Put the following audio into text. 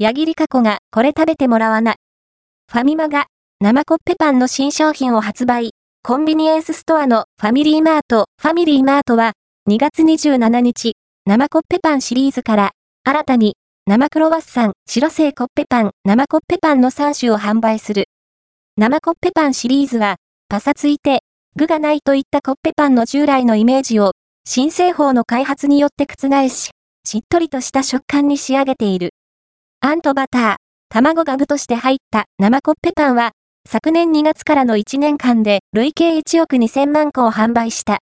矢切加子がこれ食べてもらわな。ファミマが生コッペパンの新商品を発売。コンビニエンスストアのファミリーマート、ファミリーマートは2月27日、生コッペパンシリーズから新たに生クロワッサン、白製コッペパン、生コッペパンの3種を販売する。生コッペパンシリーズはパサついて具がないといったコッペパンの従来のイメージを新製法の開発によって覆し、しっとりとした食感に仕上げている。あんとバター、卵が具として入った生コッペパンは、昨年2月からの1年間で累計1億2000万個を販売した。